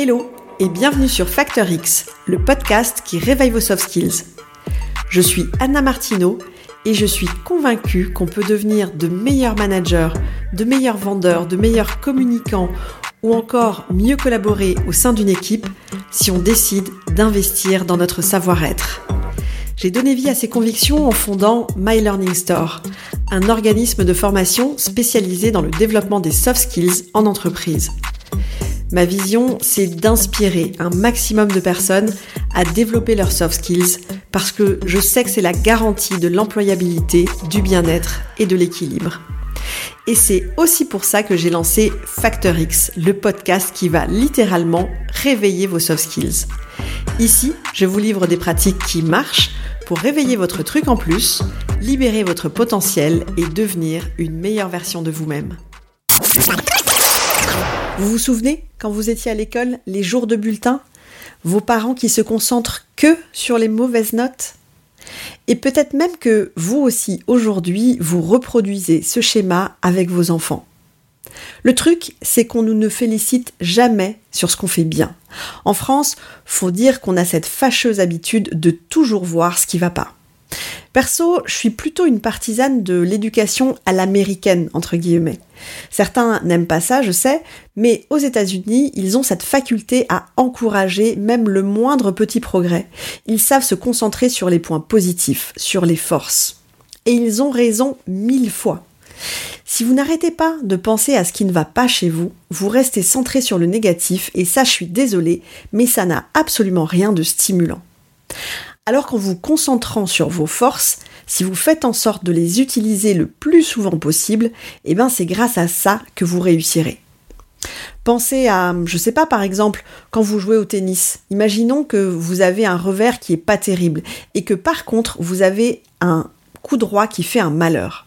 Hello et bienvenue sur Factor X, le podcast qui réveille vos soft skills. Je suis Anna Martineau et je suis convaincue qu'on peut devenir de meilleurs managers, de meilleurs vendeurs, de meilleurs communicants ou encore mieux collaborer au sein d'une équipe si on décide d'investir dans notre savoir-être. J'ai donné vie à ces convictions en fondant My Learning Store, un organisme de formation spécialisé dans le développement des soft skills en entreprise. Ma vision, c'est d'inspirer un maximum de personnes à développer leurs soft skills parce que je sais que c'est la garantie de l'employabilité, du bien-être et de l'équilibre. Et c'est aussi pour ça que j'ai lancé Factor X, le podcast qui va littéralement réveiller vos soft skills. Ici, je vous livre des pratiques qui marchent pour réveiller votre truc en plus, libérer votre potentiel et devenir une meilleure version de vous-même. Vous vous souvenez, quand vous étiez à l'école, les jours de bulletin? Vos parents qui se concentrent que sur les mauvaises notes? Et peut-être même que vous aussi, aujourd'hui, vous reproduisez ce schéma avec vos enfants. Le truc, c'est qu'on ne nous félicite jamais sur ce qu'on fait bien. En France, faut dire qu'on a cette fâcheuse habitude de toujours voir ce qui va pas. Perso, je suis plutôt une partisane de l'éducation à l'américaine, entre guillemets. Certains n'aiment pas ça, je sais, mais aux États-Unis, ils ont cette faculté à encourager même le moindre petit progrès. Ils savent se concentrer sur les points positifs, sur les forces. Et ils ont raison mille fois. Si vous n'arrêtez pas de penser à ce qui ne va pas chez vous, vous restez centré sur le négatif et ça je suis désolée, mais ça n'a absolument rien de stimulant. Alors qu'en vous concentrant sur vos forces, si vous faites en sorte de les utiliser le plus souvent possible, eh ben c'est grâce à ça que vous réussirez. Pensez à, je sais pas, par exemple, quand vous jouez au tennis. Imaginons que vous avez un revers qui est pas terrible et que par contre vous avez un coup droit qui fait un malheur.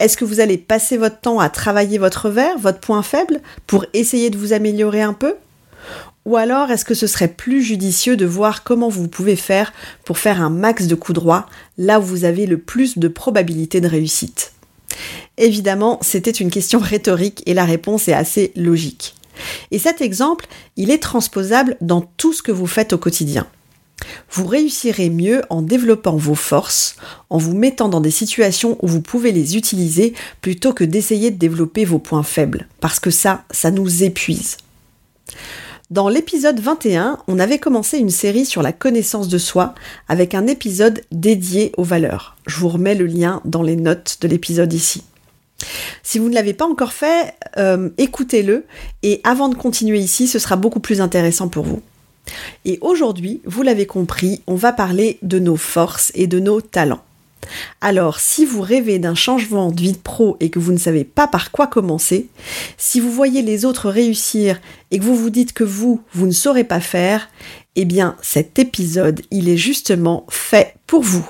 Est-ce que vous allez passer votre temps à travailler votre revers, votre point faible, pour essayer de vous améliorer un peu? Ou alors est-ce que ce serait plus judicieux de voir comment vous pouvez faire pour faire un max de coups droits là où vous avez le plus de probabilité de réussite? Évidemment, c'était une question rhétorique et la réponse est assez logique. Et cet exemple, il est transposable dans tout ce que vous faites au quotidien. Vous réussirez mieux en développant vos forces, en vous mettant dans des situations où vous pouvez les utiliser plutôt que d'essayer de développer vos points faibles, parce que ça, ça nous épuise. Dans l'épisode 21, on avait commencé une série sur la connaissance de soi avec un épisode dédié aux valeurs. Je vous remets le lien dans les notes de l'épisode ici. Si vous ne l'avez pas encore fait, euh, écoutez-le et avant de continuer ici, ce sera beaucoup plus intéressant pour vous. Et aujourd'hui, vous l'avez compris, on va parler de nos forces et de nos talents. Alors, si vous rêvez d'un changement de vie de pro et que vous ne savez pas par quoi commencer, si vous voyez les autres réussir et que vous vous dites que vous, vous ne saurez pas faire, eh bien, cet épisode, il est justement fait pour vous.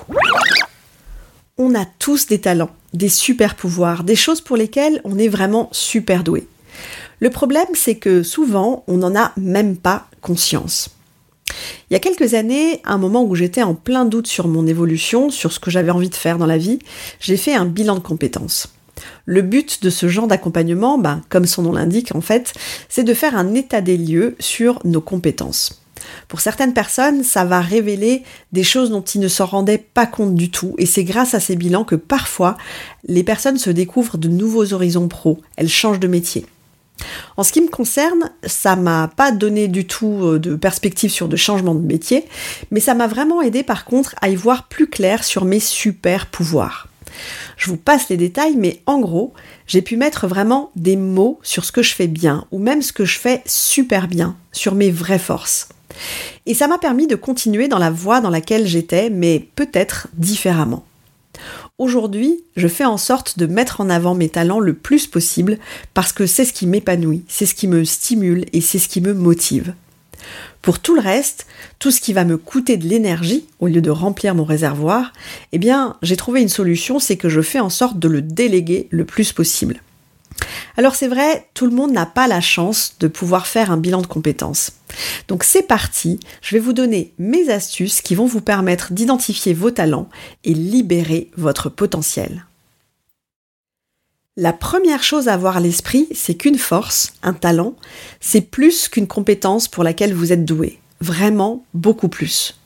On a tous des talents, des super pouvoirs, des choses pour lesquelles on est vraiment super doué. Le problème, c'est que souvent, on n'en a même pas conscience. Il y a quelques années, à un moment où j'étais en plein doute sur mon évolution, sur ce que j'avais envie de faire dans la vie, j'ai fait un bilan de compétences. Le but de ce genre d'accompagnement, ben, comme son nom l'indique en fait, c'est de faire un état des lieux sur nos compétences. Pour certaines personnes, ça va révéler des choses dont ils ne s'en rendaient pas compte du tout, et c'est grâce à ces bilans que parfois les personnes se découvrent de nouveaux horizons pro, elles changent de métier. En ce qui me concerne, ça m'a pas donné du tout euh, de perspective sur de changement de métier, mais ça m'a vraiment aidé par contre à y voir plus clair sur mes super pouvoirs. Je vous passe les détails, mais en gros, j'ai pu mettre vraiment des mots sur ce que je fais bien, ou même ce que je fais super bien, sur mes vraies forces. Et ça m'a permis de continuer dans la voie dans laquelle j'étais, mais peut-être différemment. Aujourd'hui, je fais en sorte de mettre en avant mes talents le plus possible parce que c'est ce qui m'épanouit, c'est ce qui me stimule et c'est ce qui me motive. Pour tout le reste, tout ce qui va me coûter de l'énergie au lieu de remplir mon réservoir, eh bien, j'ai trouvé une solution, c'est que je fais en sorte de le déléguer le plus possible. Alors c'est vrai, tout le monde n'a pas la chance de pouvoir faire un bilan de compétences. Donc c'est parti, je vais vous donner mes astuces qui vont vous permettre d'identifier vos talents et libérer votre potentiel. La première chose à avoir à l'esprit, c'est qu'une force, un talent, c'est plus qu'une compétence pour laquelle vous êtes doué. Vraiment beaucoup plus.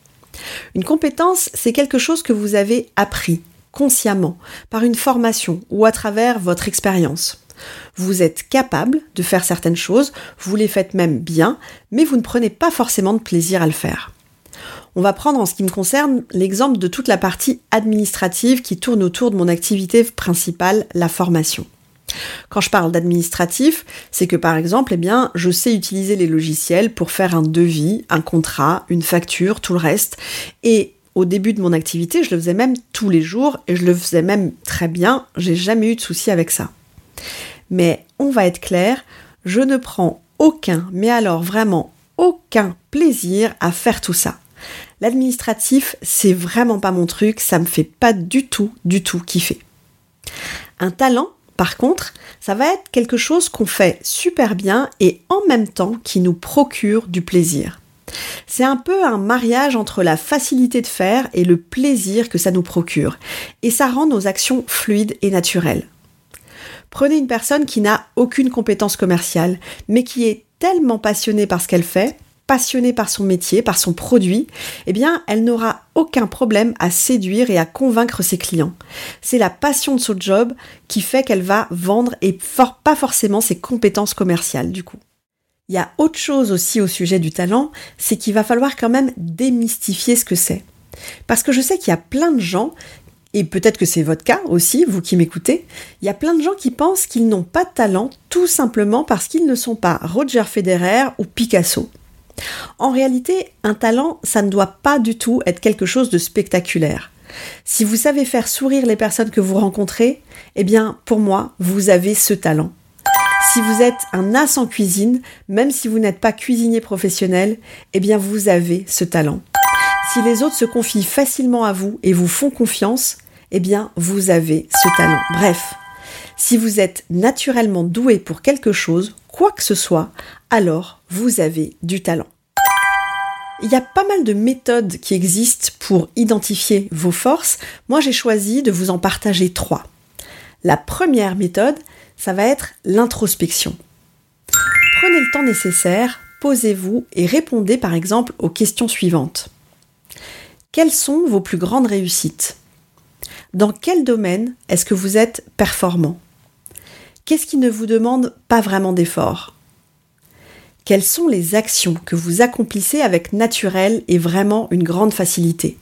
Une compétence, c'est quelque chose que vous avez appris consciemment, par une formation ou à travers votre expérience. Vous êtes capable de faire certaines choses, vous les faites même bien, mais vous ne prenez pas forcément de plaisir à le faire. On va prendre en ce qui me concerne l'exemple de toute la partie administrative qui tourne autour de mon activité principale, la formation. Quand je parle d'administratif, c'est que par exemple, eh bien, je sais utiliser les logiciels pour faire un devis, un contrat, une facture, tout le reste. Et au début de mon activité, je le faisais même tous les jours et je le faisais même très bien. J'ai jamais eu de souci avec ça. Mais on va être clair, je ne prends aucun, mais alors vraiment aucun plaisir à faire tout ça. L'administratif, c'est vraiment pas mon truc, ça me fait pas du tout, du tout kiffer. Un talent, par contre, ça va être quelque chose qu'on fait super bien et en même temps qui nous procure du plaisir. C'est un peu un mariage entre la facilité de faire et le plaisir que ça nous procure, et ça rend nos actions fluides et naturelles. Prenez une personne qui n'a aucune compétence commerciale, mais qui est tellement passionnée par ce qu'elle fait, passionnée par son métier, par son produit, eh bien, elle n'aura aucun problème à séduire et à convaincre ses clients. C'est la passion de son job qui fait qu'elle va vendre et pas forcément ses compétences commerciales du coup. Il y a autre chose aussi au sujet du talent, c'est qu'il va falloir quand même démystifier ce que c'est. Parce que je sais qu'il y a plein de gens, et peut-être que c'est votre cas aussi, vous qui m'écoutez, il y a plein de gens qui pensent qu'ils n'ont pas de talent tout simplement parce qu'ils ne sont pas Roger Federer ou Picasso. En réalité, un talent, ça ne doit pas du tout être quelque chose de spectaculaire. Si vous savez faire sourire les personnes que vous rencontrez, eh bien, pour moi, vous avez ce talent. Si vous êtes un as en cuisine, même si vous n'êtes pas cuisinier professionnel, eh bien, vous avez ce talent. Si les autres se confient facilement à vous et vous font confiance, eh bien, vous avez ce talent. Bref, si vous êtes naturellement doué pour quelque chose, quoi que ce soit, alors vous avez du talent. Il y a pas mal de méthodes qui existent pour identifier vos forces. Moi, j'ai choisi de vous en partager trois. La première méthode, ça va être l'introspection. Prenez le temps nécessaire, posez-vous et répondez par exemple aux questions suivantes. Quelles sont vos plus grandes réussites? Dans quel domaine est-ce que vous êtes performant? Qu'est-ce qui ne vous demande pas vraiment d'effort? Quelles sont les actions que vous accomplissez avec naturel et vraiment une grande facilité?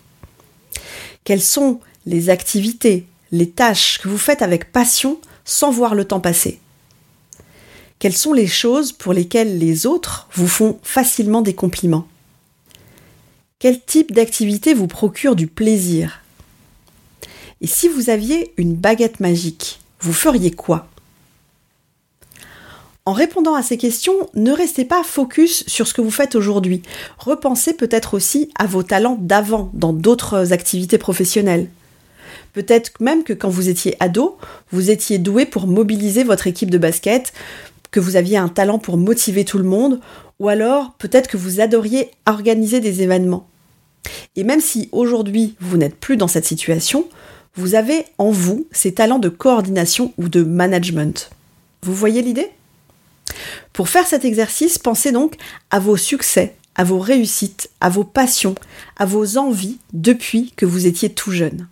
Quelles sont les activités, les tâches que vous faites avec passion sans voir le temps passer? Quelles sont les choses pour lesquelles les autres vous font facilement des compliments? Quel type d'activité vous procure du plaisir? Et si vous aviez une baguette magique, vous feriez quoi? En répondant à ces questions, ne restez pas focus sur ce que vous faites aujourd'hui. Repensez peut-être aussi à vos talents d'avant dans d'autres activités professionnelles. Peut-être même que quand vous étiez ado, vous étiez doué pour mobiliser votre équipe de basket, que vous aviez un talent pour motiver tout le monde, ou alors peut-être que vous adoriez organiser des événements. Et même si aujourd'hui vous n'êtes plus dans cette situation, vous avez en vous ces talents de coordination ou de management. Vous voyez l'idée? Pour faire cet exercice, pensez donc à vos succès, à vos réussites, à vos passions, à vos envies depuis que vous étiez tout jeune.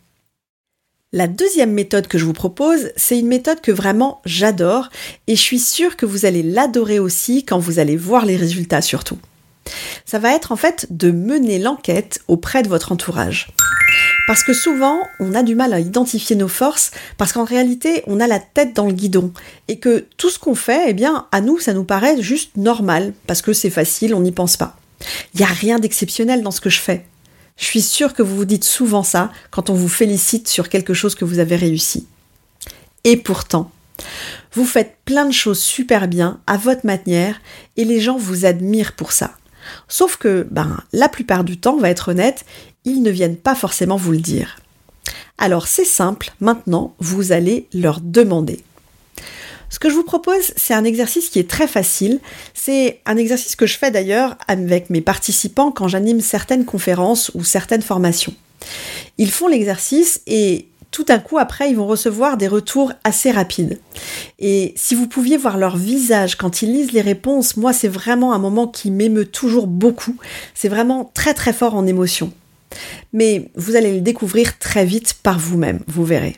La deuxième méthode que je vous propose, c'est une méthode que vraiment j'adore et je suis sûre que vous allez l'adorer aussi quand vous allez voir les résultats surtout. Ça va être en fait de mener l'enquête auprès de votre entourage. Parce que souvent, on a du mal à identifier nos forces parce qu'en réalité, on a la tête dans le guidon et que tout ce qu'on fait, eh bien, à nous, ça nous paraît juste normal parce que c'est facile, on n'y pense pas. Il n'y a rien d'exceptionnel dans ce que je fais. Je suis sûre que vous vous dites souvent ça quand on vous félicite sur quelque chose que vous avez réussi. Et pourtant, vous faites plein de choses super bien à votre manière et les gens vous admirent pour ça. Sauf que, ben, la plupart du temps, on va être honnête, ils ne viennent pas forcément vous le dire. Alors c'est simple, maintenant, vous allez leur demander. Ce que je vous propose, c'est un exercice qui est très facile. C'est un exercice que je fais d'ailleurs avec mes participants quand j'anime certaines conférences ou certaines formations. Ils font l'exercice et tout d'un coup, après, ils vont recevoir des retours assez rapides. Et si vous pouviez voir leur visage quand ils lisent les réponses, moi, c'est vraiment un moment qui m'émeut toujours beaucoup. C'est vraiment très très fort en émotion. Mais vous allez le découvrir très vite par vous-même, vous verrez.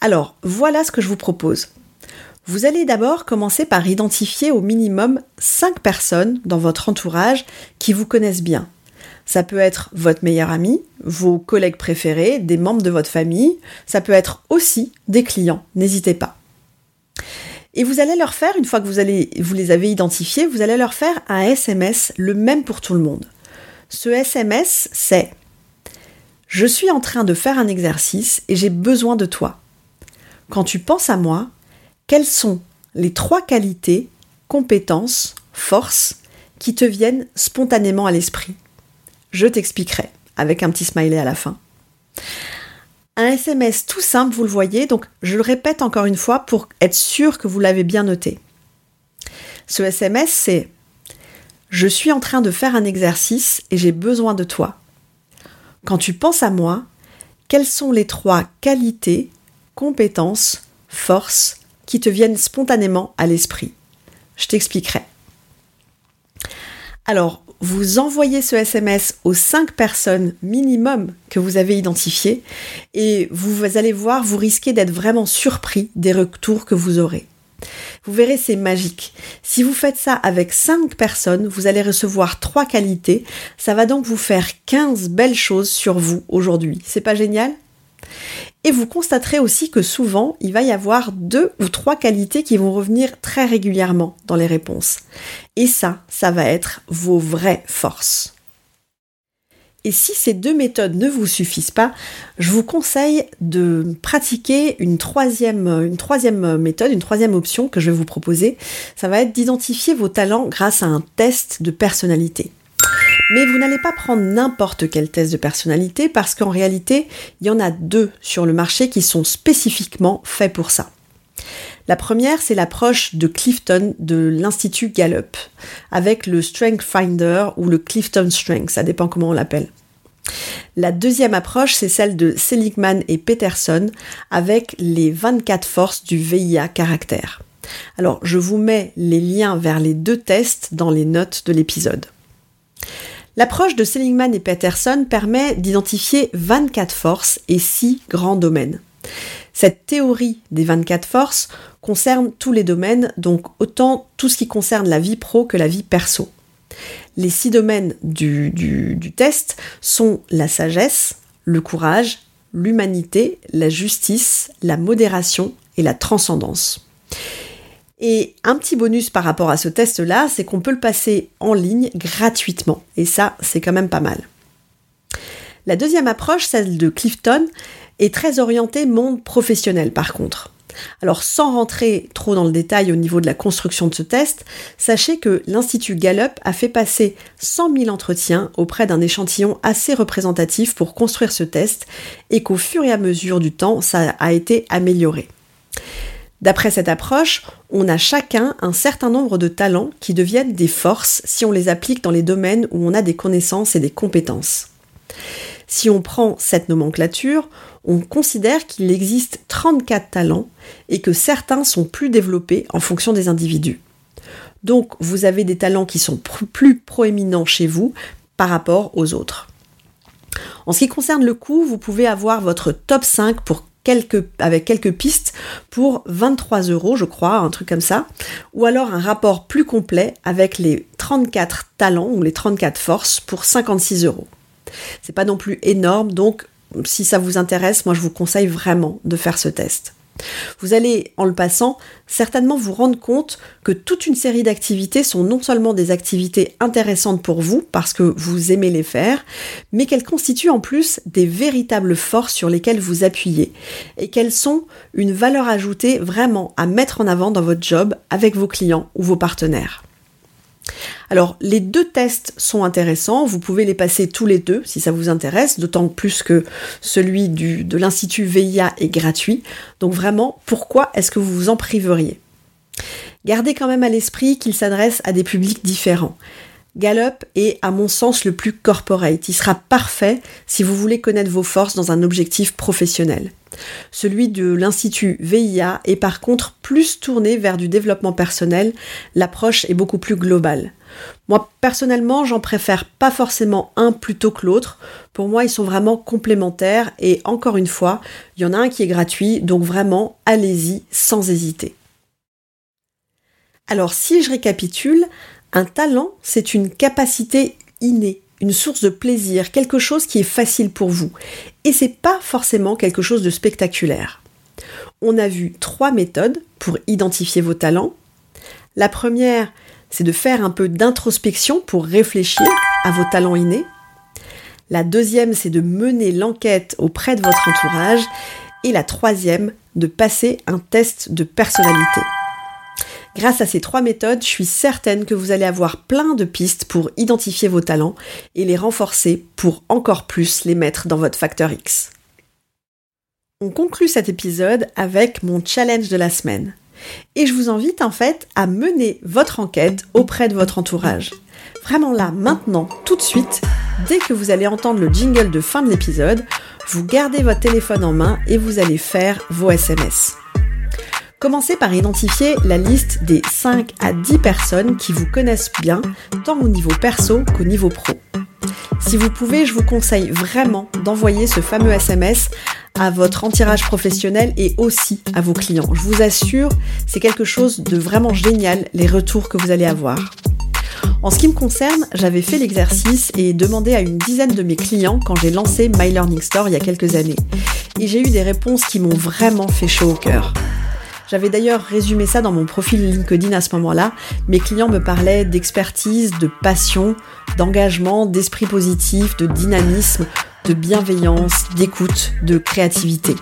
Alors, voilà ce que je vous propose. Vous allez d'abord commencer par identifier au minimum 5 personnes dans votre entourage qui vous connaissent bien. Ça peut être votre meilleur ami, vos collègues préférés, des membres de votre famille, ça peut être aussi des clients, n'hésitez pas. Et vous allez leur faire, une fois que vous, les avez identifiés, vous allez leur faire un SMS, le même pour tout le monde. Ce SMS, c'est Je suis en train de faire un exercice et j'ai besoin de toi. Quand tu penses à moi, quelles sont les trois qualités, compétences, forces qui te viennent spontanément à l'esprit? Je t'expliquerai avec un petit smiley à la fin. Un SMS tout simple, vous le voyez, donc je le répète encore une fois pour être sûr que vous l'avez bien noté. Ce SMS, c'est Je suis en train de faire un exercice et j'ai besoin de toi. Quand tu penses à moi, quelles sont les trois qualités, compétences, forces qui te viennent spontanément à l'esprit? Je t'expliquerai. Alors, vous envoyez ce SMS aux 5 personnes minimum que vous avez identifiées et vous allez voir, vous risquez d'être vraiment surpris des retours que vous aurez. Vous verrez, c'est magique. Si vous faites ça avec 5 personnes, vous allez recevoir 3 qualités. Ça va donc vous faire 15 belles choses sur vous aujourd'hui. C'est pas génial? Et vous constaterez aussi que souvent, il va y avoir deux ou trois qualités qui vont revenir très régulièrement dans les réponses. Et ça, ça va être vos vraies forces. Et si ces deux méthodes ne vous suffisent pas, je vous conseille de pratiquer une troisième, méthode, une troisième option que je vais vous proposer. Ça va être d'identifier vos talents grâce à un test de personnalité. Mais vous n'allez pas prendre n'importe quel test de personnalité parce qu'en réalité, il y en a deux sur le marché qui sont spécifiquement faits pour ça. La première, c'est l'approche de Clifton de l'Institut Gallup, avec le Strength Finder ou le Clifton Strength, ça dépend comment on l'appelle. La deuxième approche, c'est celle de Seligman et Peterson, avec les 24 forces du VIA caractère. Alors, je vous mets les liens vers les deux tests dans les notes de l'épisode. L'approche de Seligman et Peterson permet d'identifier 24 forces et 6 grands domaines. Cette théorie des 24 forces concerne tous les domaines, donc autant tout ce qui concerne la vie pro que la vie perso. Les six domaines du, du test sont la sagesse, le courage, l'humanité, la justice, la modération et la transcendance. Et un petit bonus par rapport à ce test-là, c'est qu'on peut le passer en ligne gratuitement. Et ça, c'est quand même pas mal. La deuxième approche, celle de Clifton, est très orientée monde professionnel par contre. Alors sans rentrer trop dans le détail au niveau de la construction de ce test, sachez que l'Institut Gallup a fait passer 100 000 entretiens auprès d'un échantillon assez représentatif pour construire ce test et qu'au fur et à mesure du temps, ça a été amélioré. D'après cette approche, on a chacun un certain nombre de talents qui deviennent des forces si on les applique dans les domaines où on a des connaissances et des compétences. Si on prend cette nomenclature, on considère qu'il existe 34 talents et que certains sont plus développés en fonction des individus. Donc vous avez des talents qui sont plus proéminents chez vous par rapport aux autres. En ce qui concerne le coût, vous pouvez avoir votre top 5 pour avec quelques pistes pour 23 euros, je crois, un truc comme ça. Ou alors un rapport plus complet avec les 34 talents ou les 34 forces pour 56 euros. C'est pas non plus énorme, donc si ça vous intéresse, moi je vous conseille vraiment de faire ce test. Vous allez, en le passant, certainement vous rendre compte que toute une série d'activités sont non seulement des activités intéressantes pour vous, parce que vous aimez les faire, mais qu'elles constituent en plus des véritables forces sur lesquelles vous appuyez, et qu'elles sont une valeur ajoutée vraiment à mettre en avant dans votre job avec vos clients ou vos partenaires. Alors, les deux tests sont intéressants, vous pouvez les passer tous les deux si ça vous intéresse, d'autant plus que celui de l'Institut VIA est gratuit. Donc vraiment, pourquoi est-ce que vous vous en priveriez? Gardez quand même à l'esprit qu'il s'adresse à des publics différents. Gallup est à mon sens le plus corporate. Il sera parfait si vous voulez connaître vos forces dans un objectif professionnel. Celui de l'Institut VIA est par contre plus tourné vers du développement personnel. L'approche est beaucoup plus globale. Moi personnellement, j'en préfère pas forcément un plutôt que l'autre. Pour moi, ils sont vraiment complémentaires et encore une fois, il y en a un qui est gratuit, donc vraiment, allez-y sans hésiter. Alors si je récapitule, un talent, c'est une capacité innée, une source de plaisir, quelque chose qui est facile pour vous. Et c'est pas forcément quelque chose de spectaculaire. On a vu trois méthodes pour identifier vos talents. La première, c'est de faire un peu d'introspection pour réfléchir à vos talents innés. La deuxième, c'est de mener l'enquête auprès de votre entourage. Et la troisième, de passer un test de personnalité. Grâce à ces trois méthodes, je suis certaine que vous allez avoir plein de pistes pour identifier vos talents et les renforcer pour encore plus les mettre dans votre facteur X. On conclut cet épisode avec mon challenge de la semaine. Et je vous invite en fait à mener votre enquête auprès de votre entourage. Vraiment là, maintenant, tout de suite, dès que vous allez entendre le jingle de fin de l'épisode, vous gardez votre téléphone en main et vous allez faire vos SMS. Commencez par identifier la liste des 5 à 10 personnes qui vous connaissent bien, tant au niveau perso qu'au niveau pro. Si vous pouvez, je vous conseille vraiment d'envoyer ce fameux SMS à votre entirage professionnel et aussi à vos clients. Je vous assure, c'est quelque chose de vraiment génial, les retours que vous allez avoir. En ce qui me concerne, j'avais fait l'exercice et demandé à une dizaine de mes clients quand j'ai lancé My Learning Store il y a quelques années. Et j'ai eu des réponses qui m'ont vraiment fait chaud au cœur. J'avais d'ailleurs résumé ça dans mon profil LinkedIn à ce moment-là. Mes clients me parlaient d'expertise, de passion, d'engagement, d'esprit positif, de dynamisme, de bienveillance, d'écoute, de créativité.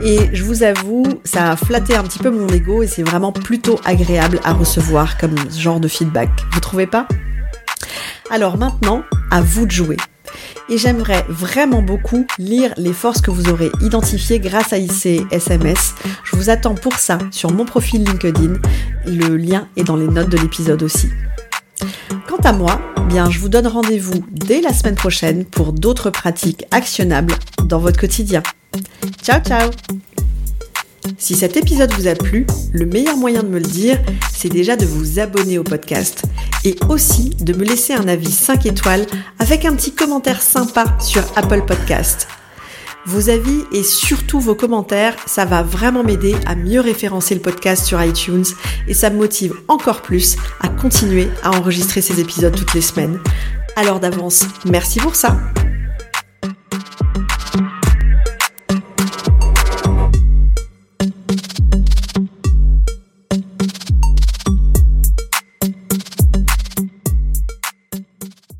Et je vous avoue, ça a flatté un petit peu mon ego et c'est vraiment plutôt agréable à recevoir comme genre de feedback. Vous trouvez pas? Alors maintenant, à vous de jouer et j'aimerais vraiment beaucoup lire les forces que vous aurez identifiées grâce à IC SMS. Je vous attends pour ça sur mon profil LinkedIn. Le lien est dans les notes de l'épisode aussi. Quant à moi, bien, je vous donne rendez-vous dès la semaine prochaine pour d'autres pratiques actionnables dans votre quotidien. Ciao ciao si cet épisode vous a plu, le meilleur moyen de me le dire, c'est déjà de vous abonner au podcast et aussi de me laisser un avis 5 étoiles avec un petit commentaire sympa sur Apple Podcast. Vos avis et surtout vos commentaires, ça va vraiment m'aider à mieux référencer le podcast sur iTunes et ça me motive encore plus à continuer à enregistrer ces épisodes toutes les semaines. Alors d'avance, merci pour ça.